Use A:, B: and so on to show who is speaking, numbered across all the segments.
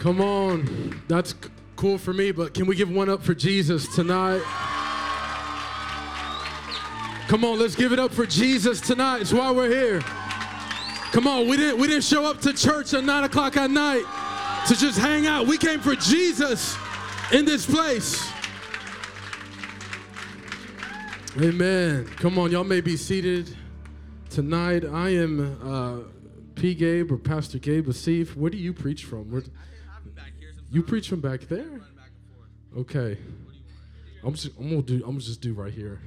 A: Come on. That's cool for me, but can we give one up for Jesus tonight? Come on, let's give it up for Jesus tonight. It's why we're here. Come on, we didn't we didn't show up to church at nine o'clock at night to just hang out. We came for Jesus in this place. Amen. Come on, y'all may be seated tonight. I am uh, P. Gabe or Pastor Gabe Asif. Where do you preach from? Where, you preach from back there? Okay. I'm just I'm gonna do I'm gonna just do right here.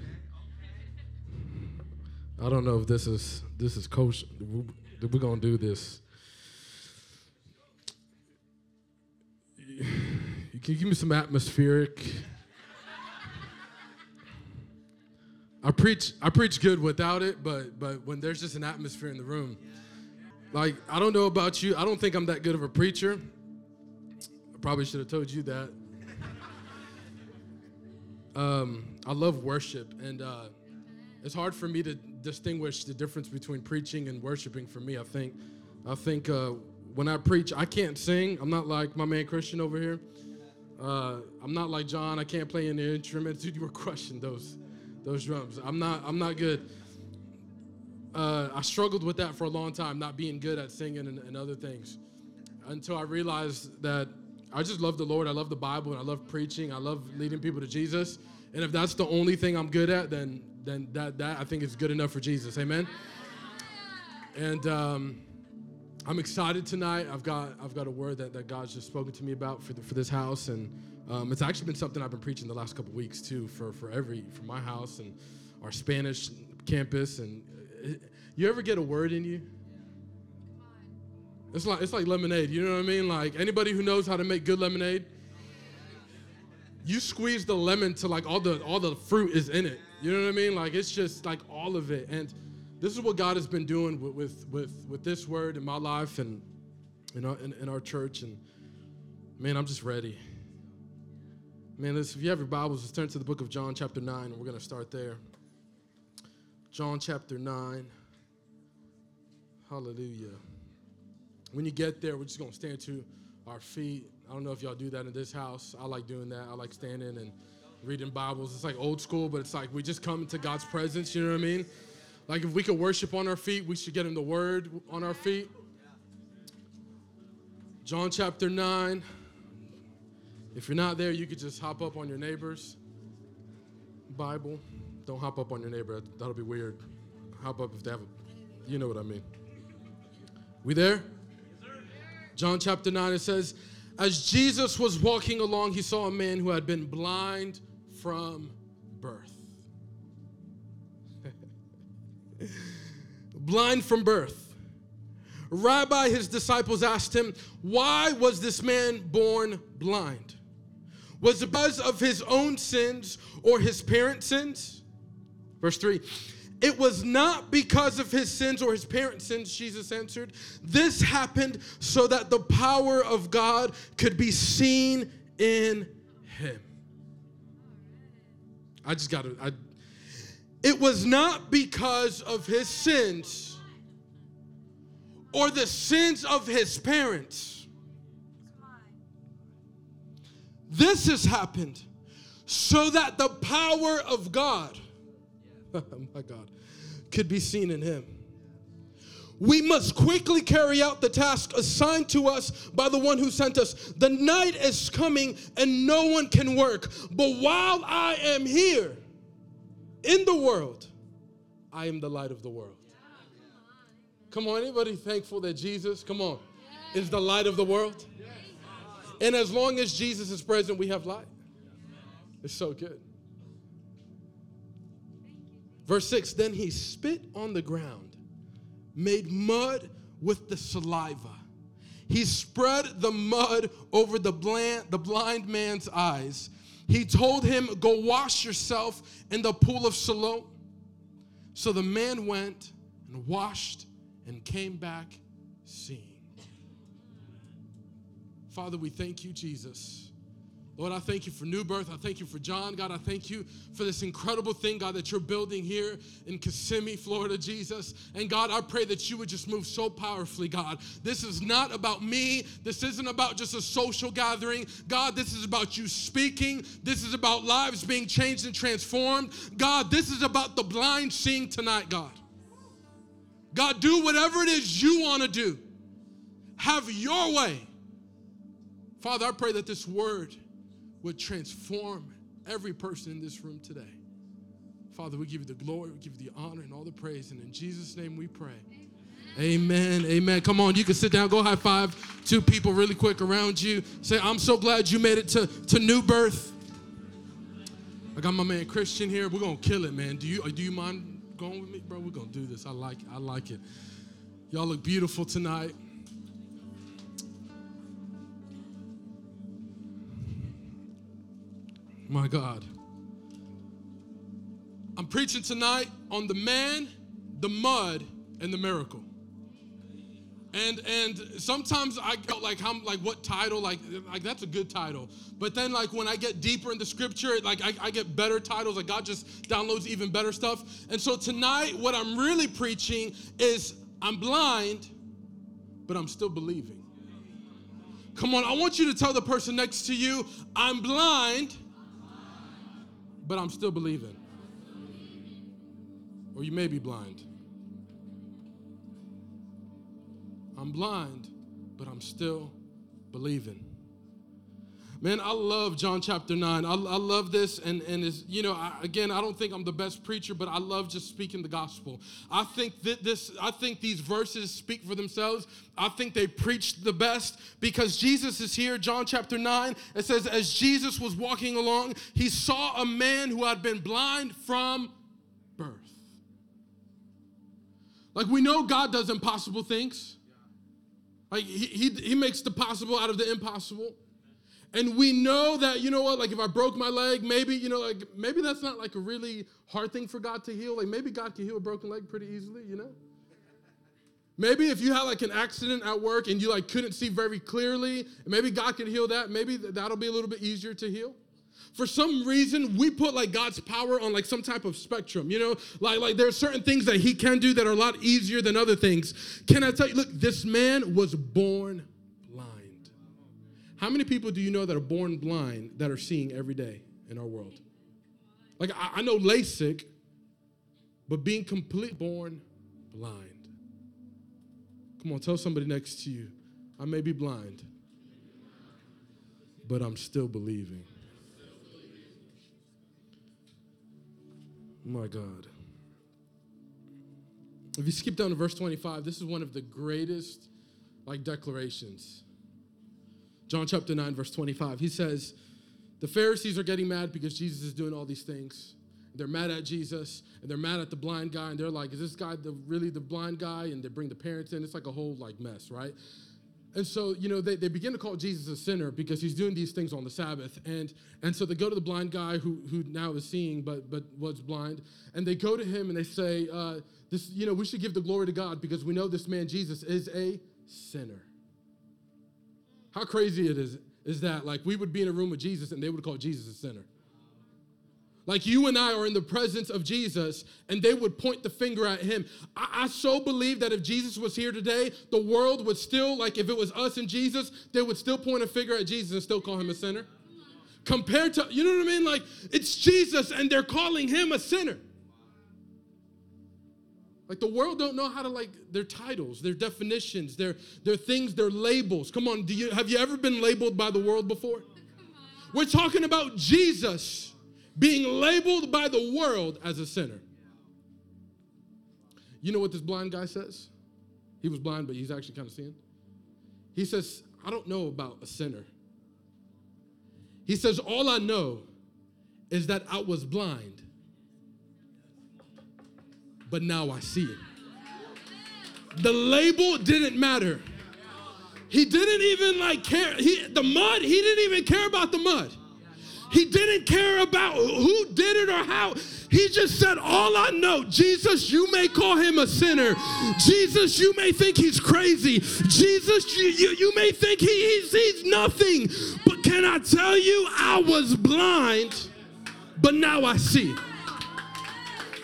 A: I don't know if this is this is coach. We're gonna do this. You can give me some atmospheric. I preach I preach good without it, but but when there's just an atmosphere in the room. Like I don't know about you. I don't think I'm that good of a preacher. I probably should have told you that. Um, I love worship, and uh, it's hard for me to distinguish the difference between preaching and worshiping. For me, I think, I think uh, when I preach, I can't sing. I'm not like my man Christian over here. Uh, I'm not like John. I can't play any instruments. Dude, you were crushing those, those drums. I'm not. I'm not good. Uh, I struggled with that for a long time, not being good at singing and, and other things, until I realized that I just love the Lord. I love the Bible, and I love preaching. I love leading people to Jesus. And if that's the only thing I'm good at, then then that that I think is good enough for Jesus. Amen. And um, I'm excited tonight. I've got I've got a word that, that God's just spoken to me about for the, for this house, and um, it's actually been something I've been preaching the last couple weeks too for for every for my house and our Spanish campus. And you ever get a word in you? It's like it's like lemonade. You know what I mean? Like anybody who knows how to make good lemonade, you squeeze the lemon to like all the all the fruit is in it. You know what I mean? Like it's just like all of it. And this is what God has been doing with with with, with this word in my life and in our in, in our church. And man, I'm just ready. Man, if you have your Bibles, let's turn to the book of John, chapter 9, and we're going to start there. John chapter 9. Hallelujah. When you get there, we're just going to stand to our feet. I don't know if y'all do that in this house. I like doing that. I like standing and reading Bibles. It's like old school, but it's like we just come into God's presence, you know what I mean? Like if we could worship on our feet, we should get in the word on our feet. John chapter 9. If you're not there, you could just hop up on your neighbor's Bible. Don't hop up on your neighbor. That'll be weird. Hop up if they have a, you know what I mean. We there? John chapter 9, it says, As Jesus was walking along, he saw a man who had been blind from birth. blind from birth. Rabbi, his disciples asked him, Why was this man born blind? Was it because of his own sins or his parents' sins? Verse 3 It was not because of his sins or his parents' sins, Jesus answered. This happened so that the power of God could be seen in him. I just got to. It was not because of his sins or the sins of his parents. This has happened so that the power of God, my God, could be seen in him. We must quickly carry out the task assigned to us by the one who sent us. The night is coming and no one can work. But while I am here in the world, I am the light of the world. Come on, anybody thankful that Jesus, come on, is the light of the world? And as long as Jesus is present, we have light. It's so good. Verse 6 Then he spit on the ground, made mud with the saliva. He spread the mud over the, bland, the blind man's eyes. He told him, Go wash yourself in the pool of Siloam. So the man went and washed and came back seeing. Father, we thank you, Jesus. Lord, I thank you for New Birth. I thank you for John. God, I thank you for this incredible thing, God, that you're building here in Kissimmee, Florida, Jesus. And God, I pray that you would just move so powerfully, God. This is not about me. This isn't about just a social gathering. God, this is about you speaking. This is about lives being changed and transformed. God, this is about the blind seeing tonight, God. God, do whatever it is you want to do. Have your way. Father, I pray that this word would transform every person in this room today. Father, we give you the glory, we give you the honor and all the praise. And in Jesus' name we pray. Amen. Amen. Come on, you can sit down. Go high five two people really quick around you. Say, I'm so glad you made it to, to new birth. I got my man Christian here. We're gonna kill it, man. Do you do you mind going with me, bro? We're gonna do this. I like I like it. Y'all look beautiful tonight. My God. I'm preaching tonight on the man, the mud, and the miracle. And and sometimes I go like how like what title like like that's a good title. But then like when I get deeper into scripture, like I, I get better titles. Like God just downloads even better stuff. And so tonight, what I'm really preaching is I'm blind, but I'm still believing. Come on, I want you to tell the person next to you, I'm blind, but I'm still believing. Or you may be blind. I'm blind, but I'm still believing. Man, I love John chapter 9. I, I love this. And, and is you know, I, again, I don't think I'm the best preacher, but I love just speaking the gospel. I think that this, I think these verses speak for themselves. I think they preach the best because Jesus is here. John chapter 9, it says, As Jesus was walking along, he saw a man who had been blind from birth. Like we know God does impossible things. Like he, he, he makes the possible out of the impossible. And we know that, you know what, like if I broke my leg, maybe, you know, like maybe that's not like a really hard thing for God to heal. Like maybe God can heal a broken leg pretty easily, you know? Maybe if you had like an accident at work and you like couldn't see very clearly, maybe God can heal that. Maybe that'll be a little bit easier to heal. For some reason, we put like God's power on like some type of spectrum, you know? Like, like there are certain things that he can do that are a lot easier than other things. Can I tell you, look, this man was born how many people do you know that are born blind that are seeing every day in our world? Like, I, I know LASIK, but being complete born blind. Come on, tell somebody next to you, I may be blind, but I'm still believing. My God. If you skip down to verse 25, this is one of the greatest like declarations John chapter 9, verse 25. He says, The Pharisees are getting mad because Jesus is doing all these things. They're mad at Jesus and they're mad at the blind guy, and they're like, Is this guy the, really the blind guy? And they bring the parents in. It's like a whole like mess, right? And so, you know, they, they begin to call Jesus a sinner because he's doing these things on the Sabbath. And, and so they go to the blind guy who, who now is seeing but, but was blind. And they go to him and they say, uh, this, you know, we should give the glory to God because we know this man, Jesus, is a sinner. How crazy it is is that like we would be in a room with Jesus and they would call Jesus a sinner. Like you and I are in the presence of Jesus and they would point the finger at him. I, I, so believe that if Jesus was here today, the world would still, like if it was us and Jesus, they would still point a finger at Jesus and still call him a sinner. Compared to, you know what I mean? Like it's Jesus and they're calling him a sinner. Like the world don't know how to like their titles, their definitions, their their things, their labels. Come on, do you have you ever been labeled by the world before? We're talking about Jesus being labeled by the world as a sinner. You know what this blind guy says? He was blind, but he's actually kind of seeing. He says, I don't know about a sinner. He says, All I know is that I was blind but now I see it. The label didn't matter. He didn't even like care. He, the mud, he didn't even care about the mud. He didn't care about who did it or how. He just said, All I know, Jesus, you may call him a sinner. Jesus, you may think he's crazy. Jesus, you, you, you may think he, he's, he's nothing. But Can I tell you, I was blind, but now I see.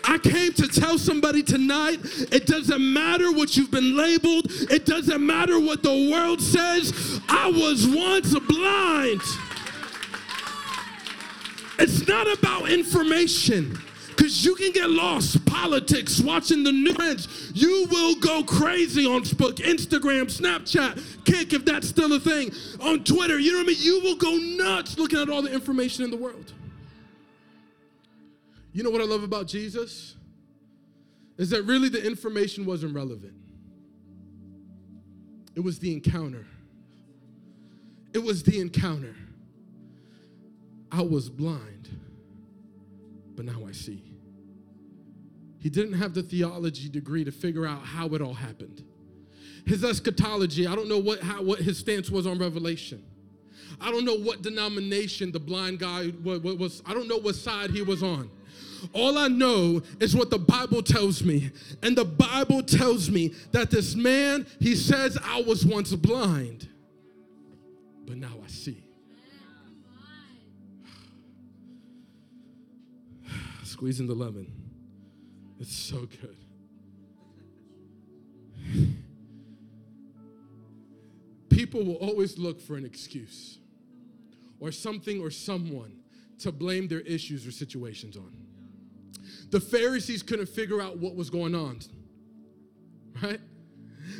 A: I came to tell somebody tonight it doesn't matter what you've been labeled, it doesn't matter what the world says. I was once blind. It's not about information. Because you can get lost politics, watching the news. You will go crazy on Facebook, Instagram, Snapchat, Kik, if that's still a thing, on Twitter. You know what I mean? You will go nuts looking at all the information in the world. You know what I love about Jesus? Is that really the information wasn't relevant. It was the encounter. It was the encounter. I was blind, but now I see. He didn't have the theology degree to figure out how it all happened. His eschatology, I don't know what, how, what his stance was on Revelation. I don't know what denomination the blind guy was, was, I don't know what side he was on. All I know is what the Bible tells me. And the Bible tells me that this man, he says, I was once blind, but now I see. Squeezing the lemon. It's so good. People will always look for an excuse or something or someone to blame their issues or situations on. The Pharisees couldn't figure out what was going on, right?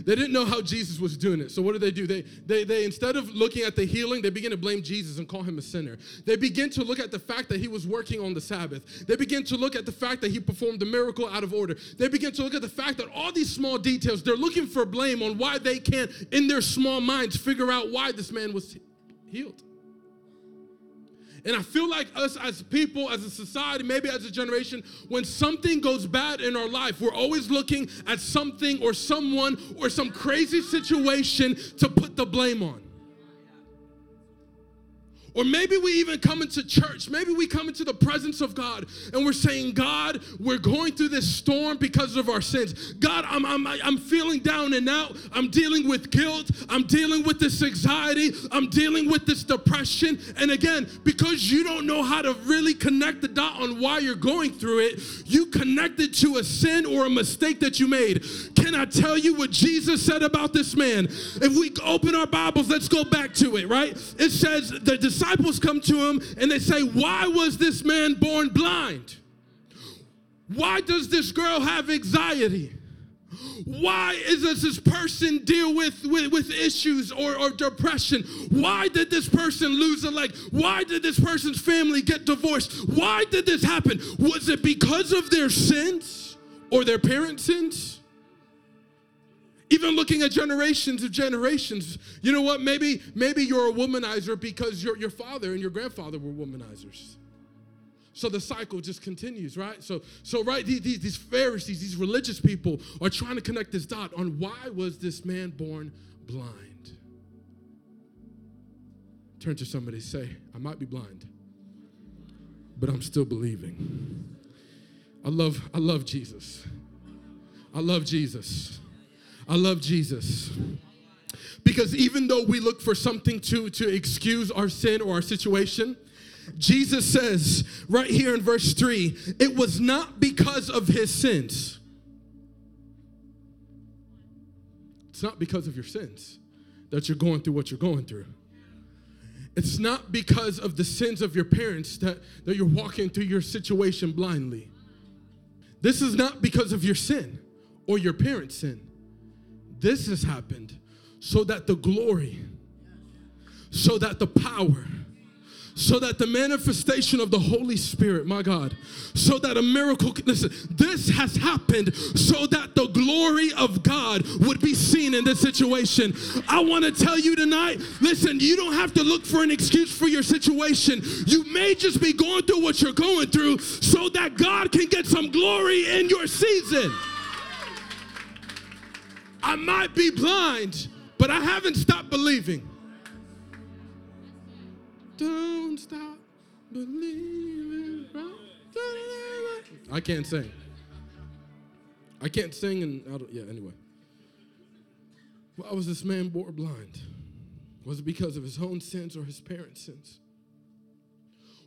A: They didn't know how Jesus was doing it. So what did they do? They, they, they instead of looking at the healing, they begin to blame Jesus and call him a sinner. They begin to look at the fact that he was working on the Sabbath. They begin to look at the fact that he performed the miracle out of order. They begin to look at the fact that all these small details, they're looking for blame on why they can't, in their small minds, figure out why this man was healed. And I feel like us as people, as a society, maybe as a generation, when something goes bad in our life, we're always looking at something or someone or some crazy situation to put the blame on. Or maybe we even come into church. Maybe we come into the presence of God and we're saying, God, we're going through this storm because of our sins. God, I'm, I'm, I'm feeling down and out. I'm dealing with guilt. I'm dealing with this anxiety. I'm dealing with this depression. And again, because you don't know how to really connect the dot on why you're going through it, you connect it to a sin or a mistake that you made. Can I tell you what Jesus said about this man? If we open our Bibles, let's go back to it, right? It says the disciples disciples come to him and they say, Why was this man born blind? Why does this girl have anxiety? Why is does this person deal with, with, with issues or, or depression? Why did this person lose a leg? Why did this person's family get divorced? Why did this happen? Was it because of their sins or their parents' sins? Even looking at generations of generations, you know what? Maybe, maybe you're a womanizer because your, your father and your grandfather were womanizers. So the cycle just continues, right? So, so right, these, these Pharisees, these religious people are trying to connect this dot on why was this man born blind? Turn to somebody, say, I might be blind, but I'm still believing. I love, I love Jesus. I love Jesus. I love Jesus. Because even though we look for something to, to excuse our sin or our situation, Jesus says right here in verse 3 it was not because of his sins. It's not because of your sins that you're going through what you're going through. It's not because of the sins of your parents that, that you're walking through your situation blindly. This is not because of your sin or your parents' sin. This has happened so that the glory, so that the power, so that the manifestation of the Holy Spirit, my God, so that a miracle, listen, this has happened so that the glory of God would be seen in this situation. I want to tell you tonight, listen, you don't have to look for an excuse for your situation. You may just be going through what you're going through so that God can get some glory in your season. I might be blind, but I haven't stopped believing. Don't stop believing. I can't sing. I can't sing, and I don't, yeah. Anyway, why was this man born blind? Was it because of his own sins or his parents' sins?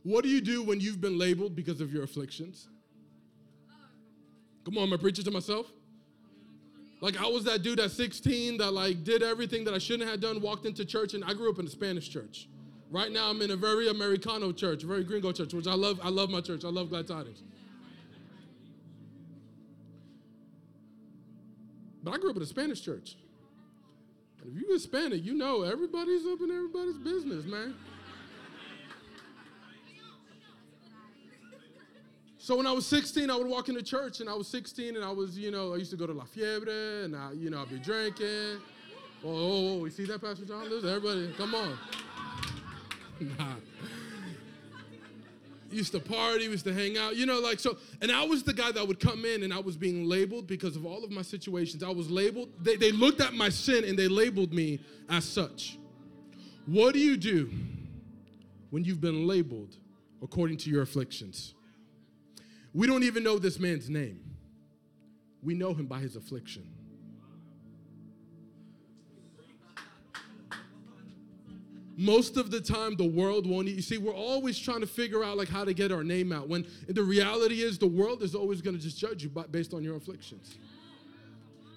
A: What do you do when you've been labeled because of your afflictions? Come on, am I preaching to myself? Like I was that dude at 16 that like did everything that I shouldn't have done, walked into church, and I grew up in a Spanish church. Right now I'm in a very Americano church, very gringo church, which I love. I love my church. I love Glad Tidings. But I grew up in a Spanish church. And if you're Hispanic, you know everybody's up in everybody's business, man. So when I was 16, I would walk into church, and I was 16, and I was, you know, I used to go to La Fiebre, and I, you know, I'd be drinking. Oh, oh, oh, you see that, Pastor John? Listen, everybody, come on. Nah. Used to party, used to hang out, you know, like so. And I was the guy that would come in, and I was being labeled because of all of my situations. I was labeled. They, they looked at my sin and they labeled me as such. What do you do when you've been labeled according to your afflictions? We don't even know this man's name. We know him by his affliction. Most of the time, the world won't. You see, we're always trying to figure out like how to get our name out. When the reality is, the world is always going to just judge you based on your afflictions.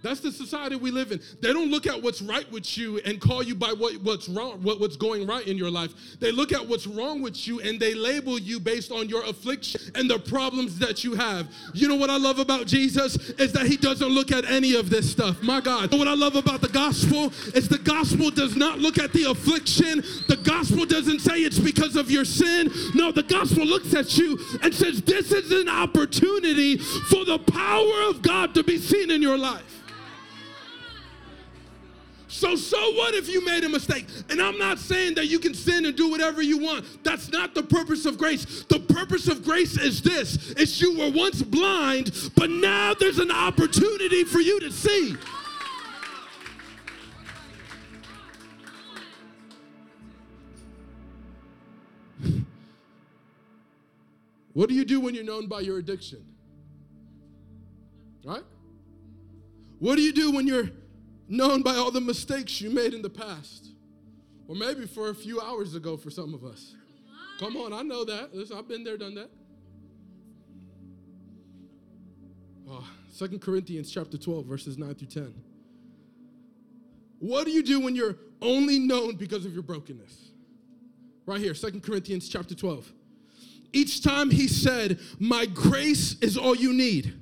A: That's the society we live in. They don't look at what's right with you and call you by what, what's wrong, what, what's going right in your life. They look at what's wrong with you and they label you based on your affliction and the problems that you have. You know what I love about Jesus is that he doesn't look at any of this stuff. My God. What I love about the gospel is the gospel does not look at the affliction. The gospel doesn't say it's because of your sin. No, the gospel looks at you and says this is an opportunity for the power of God to be seen in your life. So, so what if you made a mistake? And I'm not saying that you can sin and do whatever you want. That's not the purpose of grace. The purpose of grace is this it's you were once blind, but now there's an opportunity for you to see. What do you do when you're known by your addiction? Right? What do you do when you're known by all the mistakes you made in the past. Or maybe for a few hours ago for some of us. Come on, I know that. Listen, I've been there, done that. Ah, oh, 2 Corinthians chapter 12, verses 9 through 10. What do you do when you're only known because of your brokenness? Right here, 2 Corinthians chapter 12. Each time he said, My grace is all you need.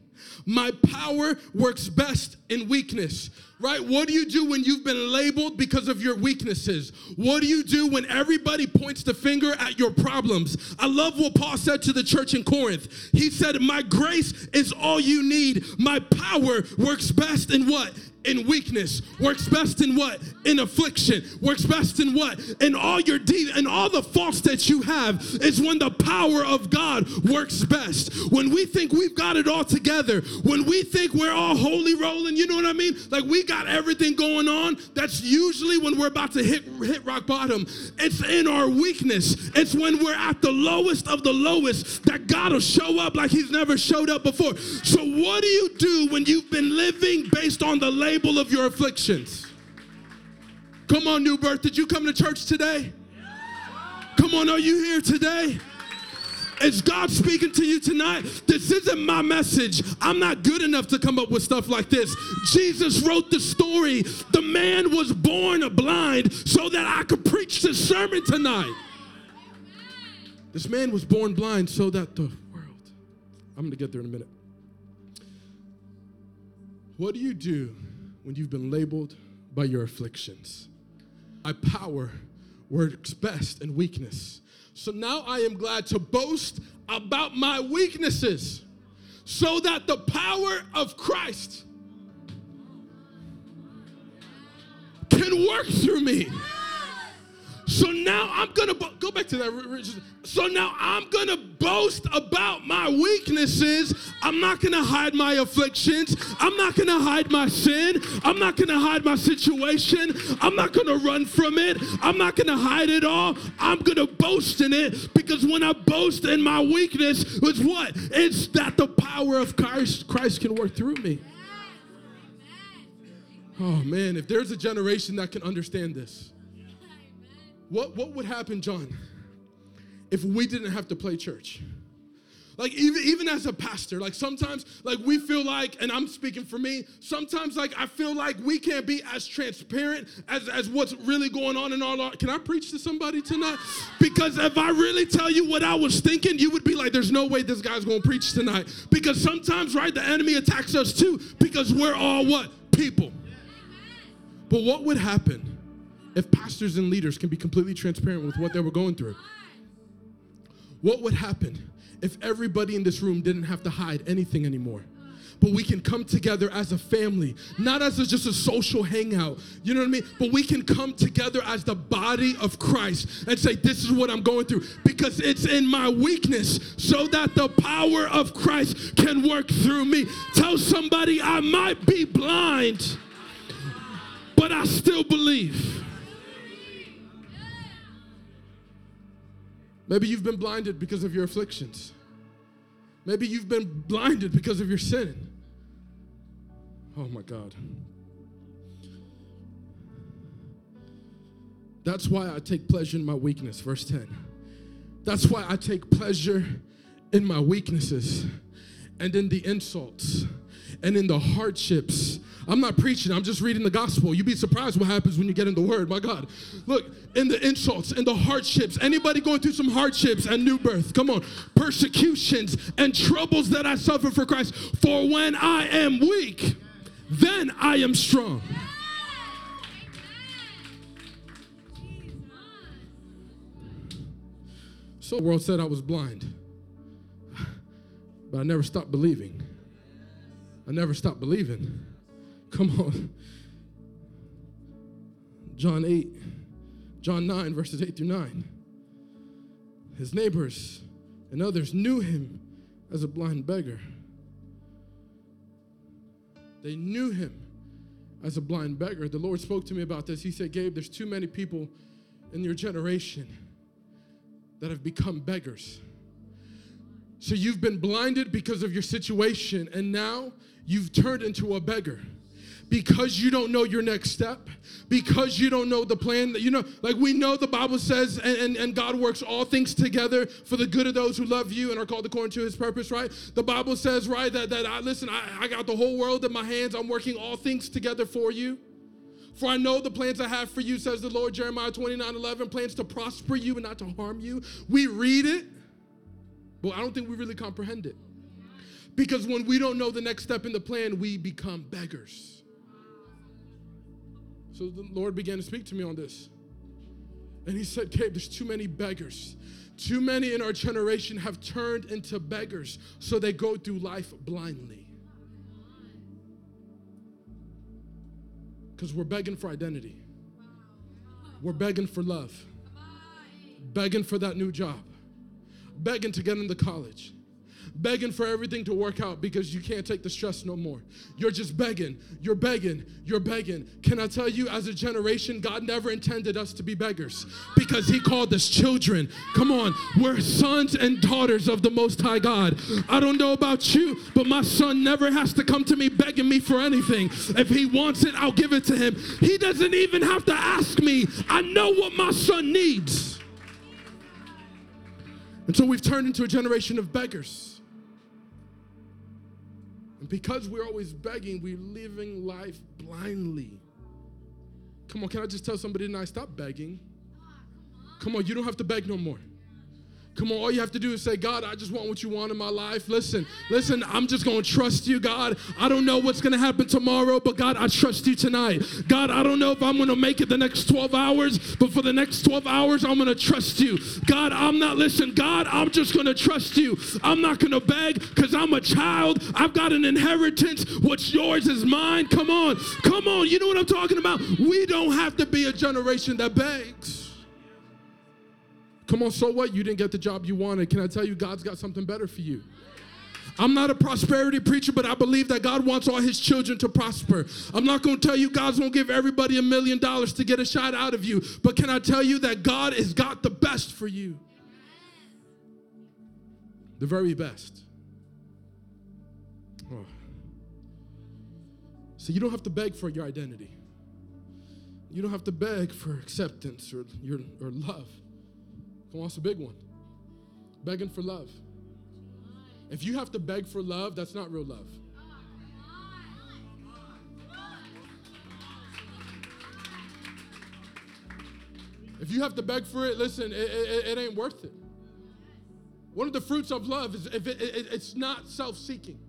A: My power works best in weakness right? What do you do when you've been labeled because of your weaknesses? What do you do when everybody points the finger at your problems? I love what Paul said to the church in Corinth. He said, My grace is all you need. My power works best in what? In weakness, works best in what? In affliction, works best in what? In all your deed and all the faults that you have is when the power of God works best. When we think we've got it all together, when we think we're all holy rolling, you know what I mean? Like we got everything going on, that's usually when we're about to hit hit rock bottom. It's in our weakness. It's when we're at the lowest of the lowest that God will show up like he's never showed up before. So what do you do when you've been living based on the label of your afflictions. Come on, New Birth. Did you come to church today? Come on, are you here today? Is God speaking to you tonight? This isn't my message. I'm not good enough to come up with stuff like this. Jesus wrote the story. The man was born blind so that I could preach this sermon tonight. This man was born blind so that the world. I'm going to get there in a minute. What do you do when you've been labeled by your afflictions. My power works best in weakness. So now I am glad to boast about my weaknesses so that the power of Christ can work through me. So now I'm gonna bo- go back to that. So now I'm gonna boast about my weaknesses. I'm not gonna hide my afflictions. I'm not gonna hide my sin. I'm not gonna hide my situation. I'm not gonna run from it. I'm not gonna hide it all. I'm gonna boast in it because when I boast in my weakness, it's what? It's that the power of Christ, Christ can work through me. Oh man, if there's a generation that can understand this What, what would happen, John, if we didn't have to play church? Like even even as a pastor, like sometimes like we feel like, and I'm speaking for me, sometimes like I feel like we can't be as transparent as, as what's really going on in our life. Can I preach to somebody tonight? Because if I really tell you what I was thinking, you would be like, there's no way this guy's gonna preach tonight. Because sometimes, right, the enemy attacks us too, because we're all what? People. But what would happen if pastors and leaders can be completely transparent with what they were going through? What would happen if everybody in this room didn't have to hide anything anymore? But we can come together as a family, not as a, just a social hangout. You know what I mean? But we can come together as the body of Christ and say, This is what I'm going through because it's in my weakness so that the power of Christ can work through me. Tell somebody I might be blind, but I still believe. Maybe you've been blinded because of your afflictions. Maybe you've been blinded because of your sin. Oh my God. That's why I take pleasure in my weakness, verse 10. That's why I take pleasure in my weaknesses and in the insults and in the hardships. I'm not preaching, I'm just reading the gospel. You'd be surprised what happens when you get in the word. My God. Look, in the insults, in the hardships. Anybody going through some hardships and new birth? Come on. Persecutions and troubles that I suffer for Christ. For when I am weak, then I am strong. So the world said I was blind, but I never stopped believing. I never stopped believing. Come on. John 8, John 9, verses 8 through 9. His neighbors and others knew him as a blind beggar. They knew him as a blind beggar. The Lord spoke to me about this. He said, Gabe, there's too many people in your generation that have become beggars. So you've been blinded because of your situation, and now you've turned into a beggar because you don't know your next step, because you don't know the plan that you know, like we know the Bible says, and, and, and, God works all things together for the good of those who love you and are called according to his purpose, right? The Bible says, right, that, that I listen, I, I got the whole world in my hands, I'm working all things together for you. For I know the plans I have for you, says the Lord, Jeremiah 29 11, plans to prosper you and not to harm you. We read it, but I don't think we really comprehend it. Because when we don't know the next step in the plan, we become beggars. So the Lord began to speak to me on this. And he said, Gabe, there's too many beggars. Too many in our generation have turned into beggars, so they go through life blindly. Because we're begging for identity, we're begging for love, begging for that new job, begging to get into college begging for everything to work out because you can't take the stress no more. You're just begging, you're begging, you're begging. Can I tell you, as a generation, God never intended us to be beggars because He called us children. Come on, we're sons and daughters of the Most High God. I don't know about you, but my son never has to come to me begging me for anything. If he wants it, I'll give it to him. He doesn't even have to ask me. I know what my son needs. And so we've turned into a generation of beggars. And because we're always begging, we're living life blindly. Come on, can I just tell somebody tonight, stop begging? Come on, you don't have to beg no more. Come on, all you have to do is say, God, I just want what you want in my life. Listen, listen, I'm just going to trust you, God. I don't know what's going to happen tomorrow, but God, I trust you tonight. God, I don't know if I'm going to make it the next 12 hours, but for the next 12 hours, I'm going to trust you. God, I'm not, listen, God, I'm just going to trust you. I'm not going to beg because I'm a child. I've got an inheritance. What's yours is mine. Come on, come on. You know what I'm talking about? We don't have to be a generation that begs. Come on, so what? You didn't get the job you wanted. Can I tell you, God's got something better for you? I'm not a prosperity preacher, but I believe that God wants all his children to prosper. I'm not going to tell you God's going to give everybody a million dollars to get a shot out of you, but can I tell you that God has got the best for you? The very best. Oh. So you don't have to beg for your identity. You don't have to beg for acceptance or, your, or love. Come on, it's a big one. Begging for love. If you have to beg for love, that's not real love. If you have to beg for it, listen, it, it, it ain't worth it. One of the fruits of love is if it, it, it's not self seeking.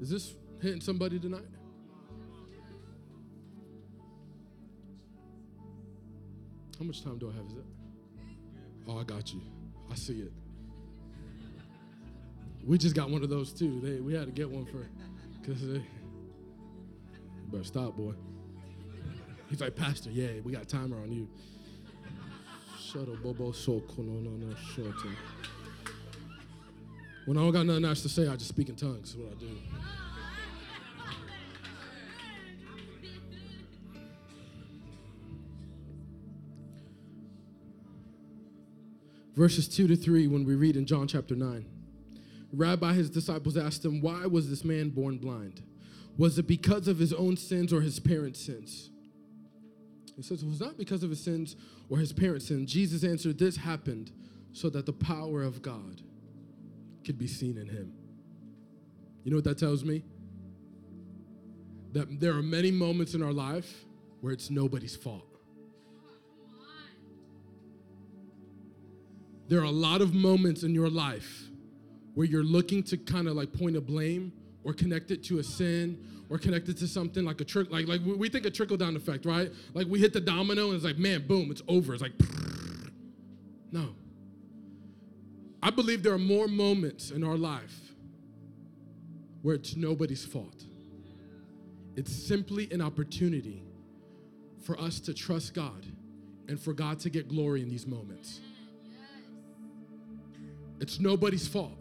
A: Is this hitting somebody tonight? How much time do I have? Is it? Oh, I got you. I see it. We just got one of those too. They, we had to get one for, cause they. Better stop, boy. He's like, Pastor, yeah, we got timer on you. Shut up, Bobo. So no, no, no, shut When I don't got nothing else to say, I just speak in tongues. That's what I do. Verses 2 to 3, when we read in John chapter 9. Rabbi, his disciples asked him, Why was this man born blind? Was it because of his own sins or his parents' sins? He says, It was not because of his sins or his parents' sins. Jesus answered, This happened so that the power of God could be seen in him. You know what that tells me? That there are many moments in our life where it's nobody's fault. There are a lot of moments in your life where you're looking to kind of like point a blame or connect it to a sin or connect it to something like a trick like like we think a trickle down effect right? Like we hit the domino and it's like man boom it's over. It's like no. I believe there are more moments in our life where it's nobody's fault. It's simply an opportunity for us to trust god and for god to get glory in these moments it's nobody's fault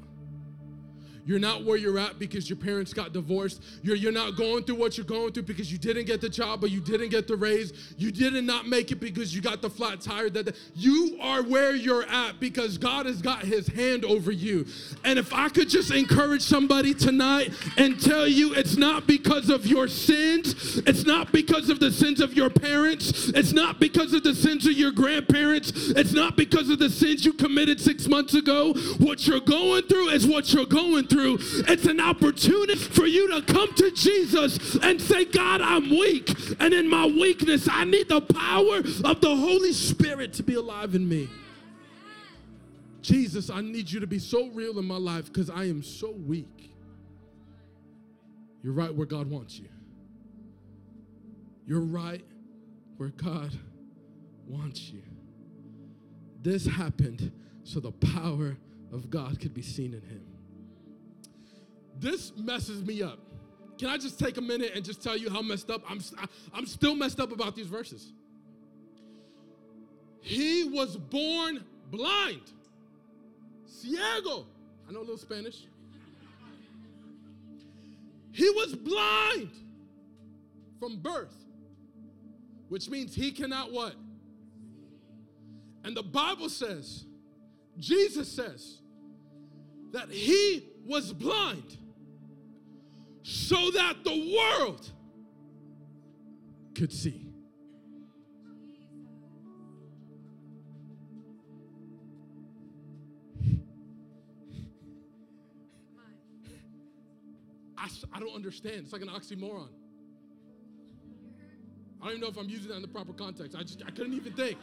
A: you're not where you're at because your parents got divorced. You're, you're not going through what you're going through because you didn't get the job or you didn't get the raise. You did not make it because you got the flat tire. That you are where you're at because God has got his hand over you. And if I could just encourage somebody tonight and tell you it's not because of your sins, it's not because of the sins of your parents, it's not because of the sins of your grandparents, it's not because of the sins you committed six months ago. What you're going through is what you're going through it's an opportunity for you to come to Jesus and say, God, I'm weak. And in my weakness, I need the power of the Holy Spirit to be alive in me. Jesus, I need you to be so real in my life because I am so weak. You're right where God wants you. You're right where God wants you. This happened so the power of God could be seen in him. This messes me up. Can I just take a minute and just tell you how messed up I'm? I'm still messed up about these verses. He was born blind, ciego. I know a little Spanish. He was blind from birth, which means he cannot what? And the Bible says, Jesus says, that he was blind so that the world could see. I, I don't understand. It's like an oxymoron. I don't even know if I'm using that in the proper context. I just I couldn't even think.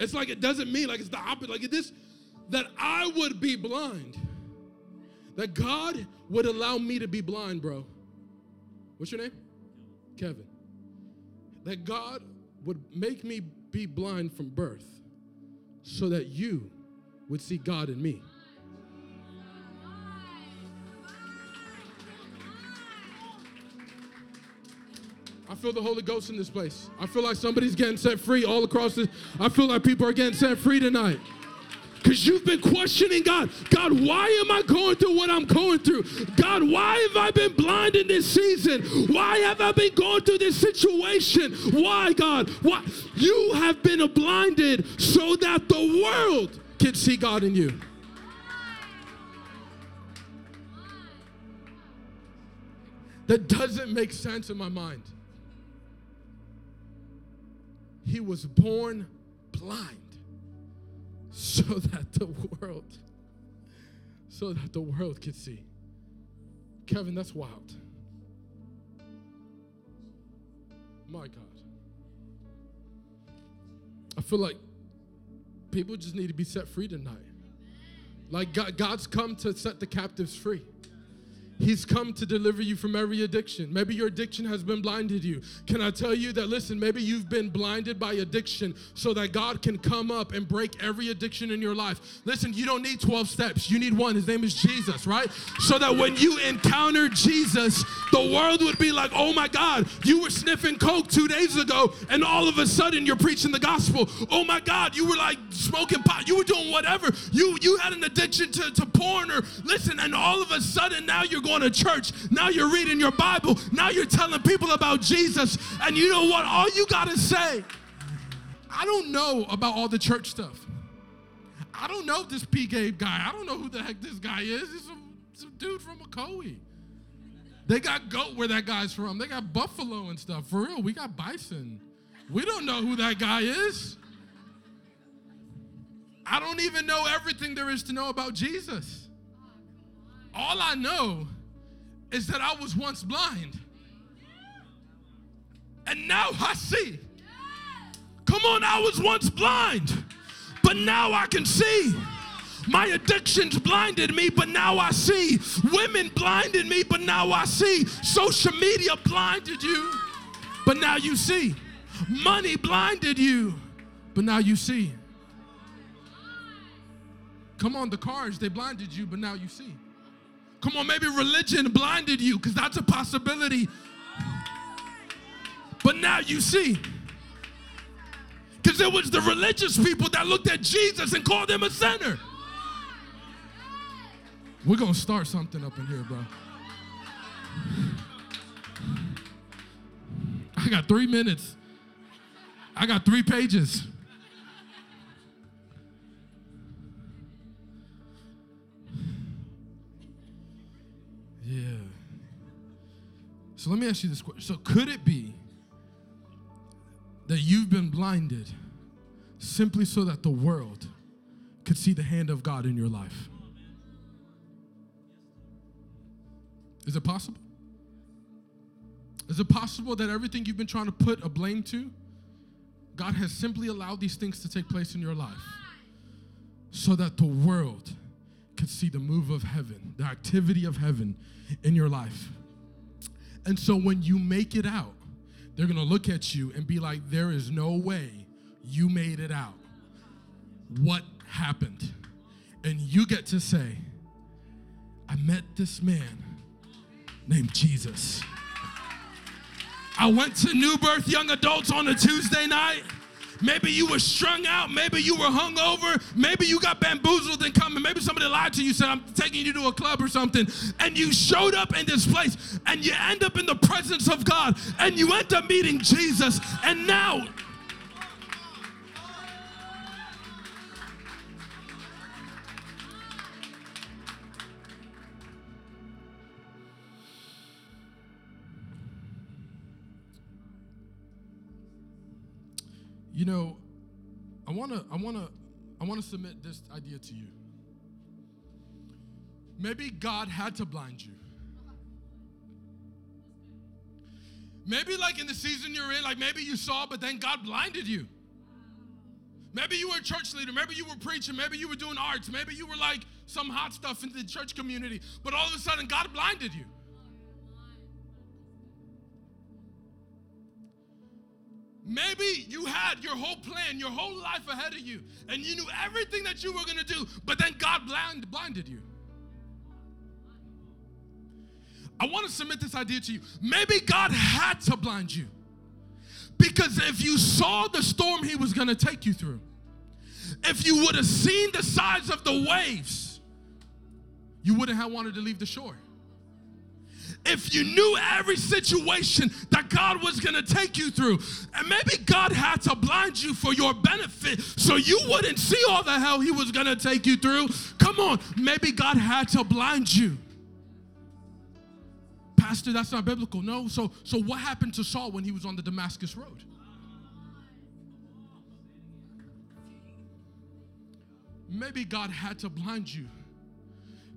A: It's like it doesn't mean like it's the opposite. Like this, that I would be blind that God would allow me to be blind, bro. What's your name? Kevin. That God would make me be blind from birth so that you would see God in me. I feel the Holy Ghost in this place. I feel like somebody's getting set free all across this. I feel like people are getting set free tonight because you've been questioning God. God, why am I going through what I'm going through? God, why have I been blind in this season? Why have I been going through this situation? Why, God? Why? You have been blinded so that the world can see God in you. That doesn't make sense in my mind. He was born blind so that the world so that the world could see. Kevin, that's wild. My God. I feel like people just need to be set free tonight. Like God, God's come to set the captives free. He's come to deliver you from every addiction. Maybe your addiction has been blinded you. Can I tell you that listen, maybe you've been blinded by addiction so that God can come up and break every addiction in your life. Listen, you don't need 12 steps. You need one. His name is Jesus, right? So that when you encounter Jesus, the world would be like, "Oh my God, you were sniffing coke 2 days ago and all of a sudden you're preaching the gospel. Oh my God, you were like smoking pot. You were doing whatever. You you had an addiction to, to porn or listen and all of a sudden now you're going to church. Now you're reading your Bible. Now you're telling people about Jesus. And you know what? All you got to say, I don't know about all the church stuff. I don't know this P. Gabe guy. I don't know who the heck this guy is. He's some, dude from Ocoee. They got goat where that guy's from. They got buffalo and stuff. For real, we got bison. We don't know who that guy is. I don't even know everything there is to know about Jesus. All I know is that I was once blind. And now I see. Come on, I was once blind, but now I can see. My addictions blinded me, but now I see. Women blinded me, but now I see. Social media blinded you, but now you see. Money blinded you, but now you see. Come on, the cars, they blinded you, but now you see. Come on, maybe religion blinded you because that's a possibility. But now you see. Because it was the religious people that looked at Jesus and called him a sinner. We're going to start something up in here, bro. I got three minutes. I got three pages. Yeah. So let me ask you this question. So could it be that you've been blinded simply so that the world could see the hand of God in your life? Is it possible? Is it possible that everything you've been trying to put a blame to, God has simply allowed these things to take place in your life so that the world could see the move of heaven, the activity of heaven in your life? And so when you make it out, they're gonna look at you and be like, there is no way you made it out. What happened? And you get to say, I met this man named Jesus. I went to New Birth Young Adults on a Tuesday night. Maybe you were strung out. Maybe you were hungover. Maybe you got bamboozled and coming. Maybe somebody lied to you, said, I'm taking you to a club or something. And you showed up in this place and you end up in the presence of God and you end up meeting Jesus. And now, You know, I want to I want to I want to submit this idea to you. Maybe God had to blind you. Maybe like in the season you're in, like maybe you saw, but then God blinded you. Maybe you were a church leader. Maybe you were preaching. Maybe you were doing arts. Maybe you were like some hot stuff in the church community. But all of a sudden, God blinded you. Maybe you had your whole plan, your whole life ahead of you, and you knew everything that you were going to do, but then God blind, blinded you. I want to submit this idea to you. Maybe God had to blind you. Because if you saw the storm he was going to take you through, if you would have seen the size of the waves, you wouldn't have wanted to leave the shore if you knew every situation that God was going to take you through. And maybe God had to blind you for your benefit so you wouldn't see all the hell He was going to take you through. Come on, maybe God had to blind you Pastor, that's not biblical. No. So, so what happened to Saul when he was on the Damascus Road? Maybe God had to blind you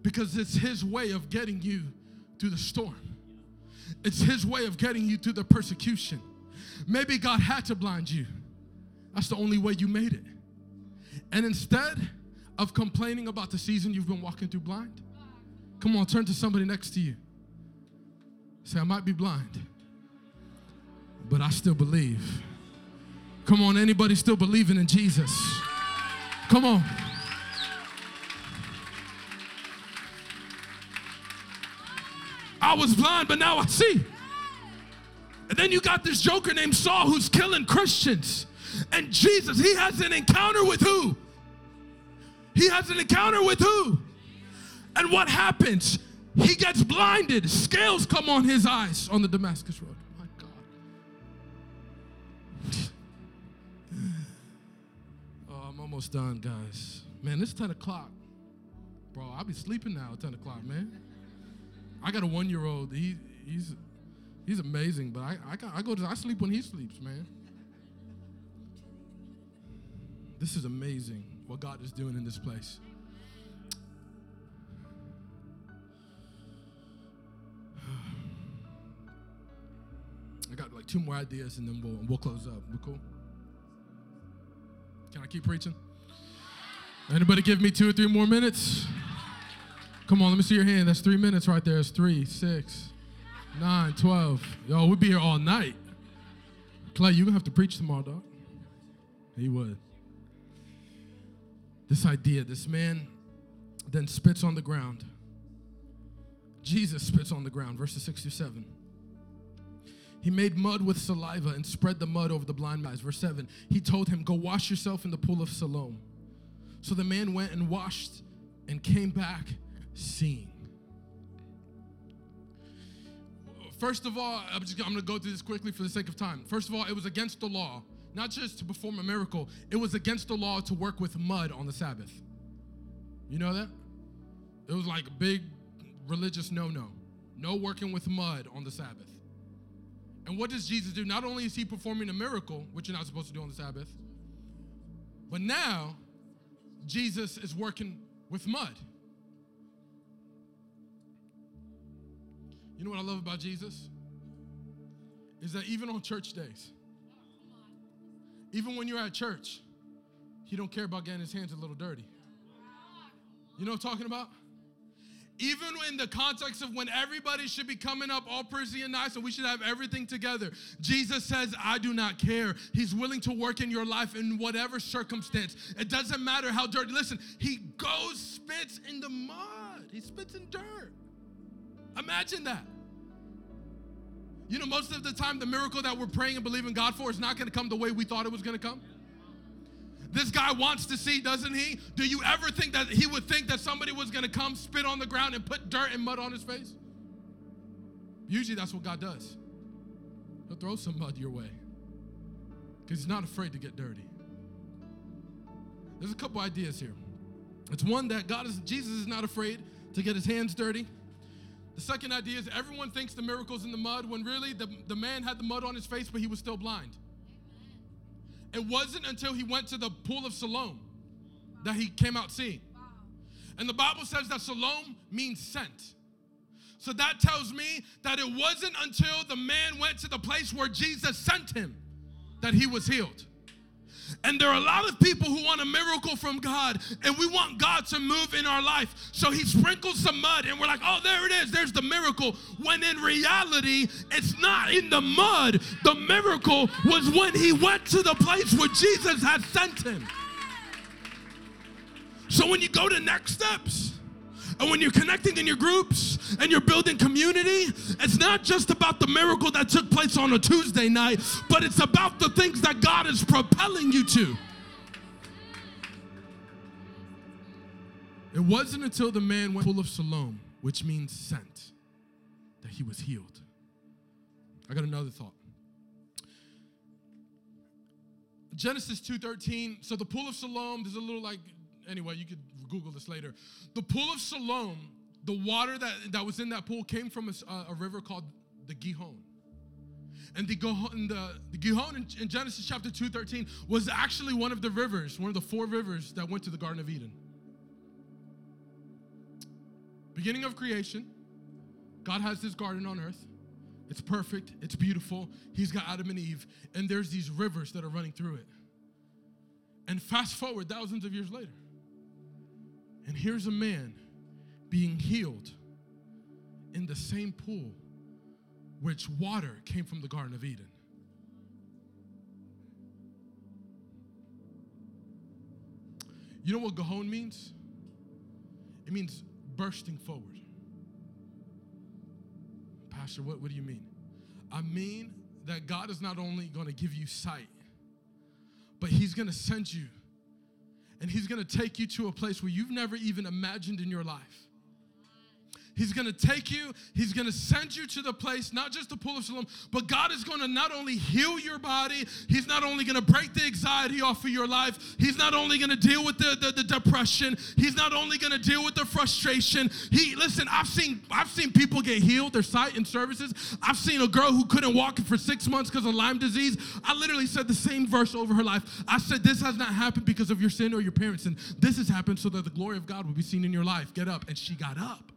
A: because it's His way of getting you through the storm. It's His way of getting you through the persecution. Maybe God had to blind you. That's the only way you made it. And instead of complaining about the season you've been walking through blind, come on, turn to somebody next to you. Say, I might be blind, but I still believe. Come on, anybody still believing in Jesus? Come on. Was blind, but now I see. And then you got this joker named Saul who's killing Christians. And Jesus, he has an encounter with who? He has an encounter with who? And what happens? He gets blinded. Scales come on his eyes on the Damascus Road. My God. oh, I'm almost done, guys. Man, it's 10 o'clock. Bro, I'll be sleeping now at 10 o'clock, man. I got a one year old. He, he's, he's amazing, but I, I, I go to, I sleep when he sleeps, man. This is amazing what God is doing in this place. I got like two more ideas and then we'll, we'll close up. We're cool? Can I keep preaching? Anybody give me two or three more minutes? Come on, let me see your hand. That's three minutes right there. It's three, six, nine, twelve. Yo, we'll be here all night. Clay, you're gonna have to preach tomorrow, dog. He would. This idea, this man then spits on the ground. Jesus spits on the ground, verses 6 to 7. He made mud with saliva and spread the mud over the blind man's eyes. Verse 7. He told him, Go wash yourself in the pool of Siloam. So the man went and washed and came back seeing. First of all, I'm, just, I'm to go through this quickly for the sake of time. First of all, it was against the law, not just to perform a miracle, it was against the law to work with mud on the Sabbath. You know that? It was like a big religious no no. No working with mud on the Sabbath. And what does Jesus do? Not only is he performing a miracle, which you're not supposed to do on the Sabbath, but now Jesus is working with mud. You know what I love about Jesus? Is that even on church days, even when you're at church, he don't care about getting his hands a little dirty. You know what I'm talking about? Even in the context of when everybody should be coming up all pretty and nice and we should have everything together, Jesus says, I do not care. He's willing to work in your life in whatever circumstance. It doesn't matter how dirty. Listen, he goes, spits in the mud, he spits in dirt. Imagine that. You know, most of the time, the miracle that we're praying and believing God for is not going to come the way we thought it was going to come. This guy wants to see, doesn't he? Do you ever think that he would think that somebody was going to come, spit on the ground, and put dirt and mud on his face? Usually that's what God does. He'll throw some mud your way because he's not afraid to get dirty. There's a couple ideas here. It's one that God is, Jesus is not afraid to get his hands dirty. The second idea is everyone thinks the miracle's in the mud when really the, the man had the mud on his face, but he was still blind. It wasn't until he went to the pool of Siloam that he came out seeing. And the Bible says that Siloam means sent. So that tells me that it wasn't until the man went to the place where Jesus sent him that he was healed. And there are a lot of people who want a miracle from God, and we want God to move in our life. So he sprinkles some mud, and we're like, oh, there it is, there's the miracle. When in reality, it's not in the mud. The miracle was when he went to the place where Jesus had sent him. So when you go to next steps, and when you're connecting in your groups and you're building community, it's not just about the miracle that took place on a Tuesday night, but it's about the things that God is propelling you to. It wasn't until the man went full of Siloam, which means sent, that he was healed. I got another thought. Genesis 2:13. So the pool of Siloam, there's a little like anyway, you could Google this later. The pool of Siloam the water that, that was in that pool came from a, uh, a river called the Gihon. And the Gihon, the, the Gihon in, in Genesis chapter 2, 13 was actually one of the rivers, one of the four rivers that went to the Garden of Eden. Beginning of creation, God has this garden on earth. It's perfect, it's beautiful. He's got Adam and Eve, and there's these rivers that are running through it. And fast forward thousands of years later, and here's a man being healed in the same pool which water came from the Garden of Eden. You know what Gihon means? It means bursting forward. Pastor, what, what do you mean? I mean that God is not only going to give you sight, but He's going to send you and He's going to take you to a place where you've never even imagined in your life. He's gonna take you, He's gonna send you to the place, not just the pool of Siloam, but God is gonna not only heal your body, He's not only gonna break the anxiety off of your life, He's not only gonna deal with the, the, the depression, He's not only gonna deal with the frustration. He listen, I've seen I've seen people get healed, their sight in services. I've seen a girl who couldn't walk for six months because of Lyme disease. I literally said the same verse over her life. I said, This has not happened because of your sin or your parents, and this has happened so that the glory of God will be seen in your life. Get up. And she got up.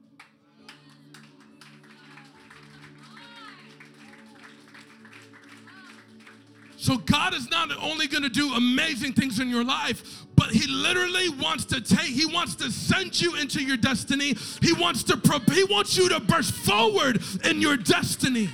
A: So God is not only going to do amazing things in your life, but he literally wants to take he wants to send you into your destiny. He wants to he wants you to burst forward in your destiny.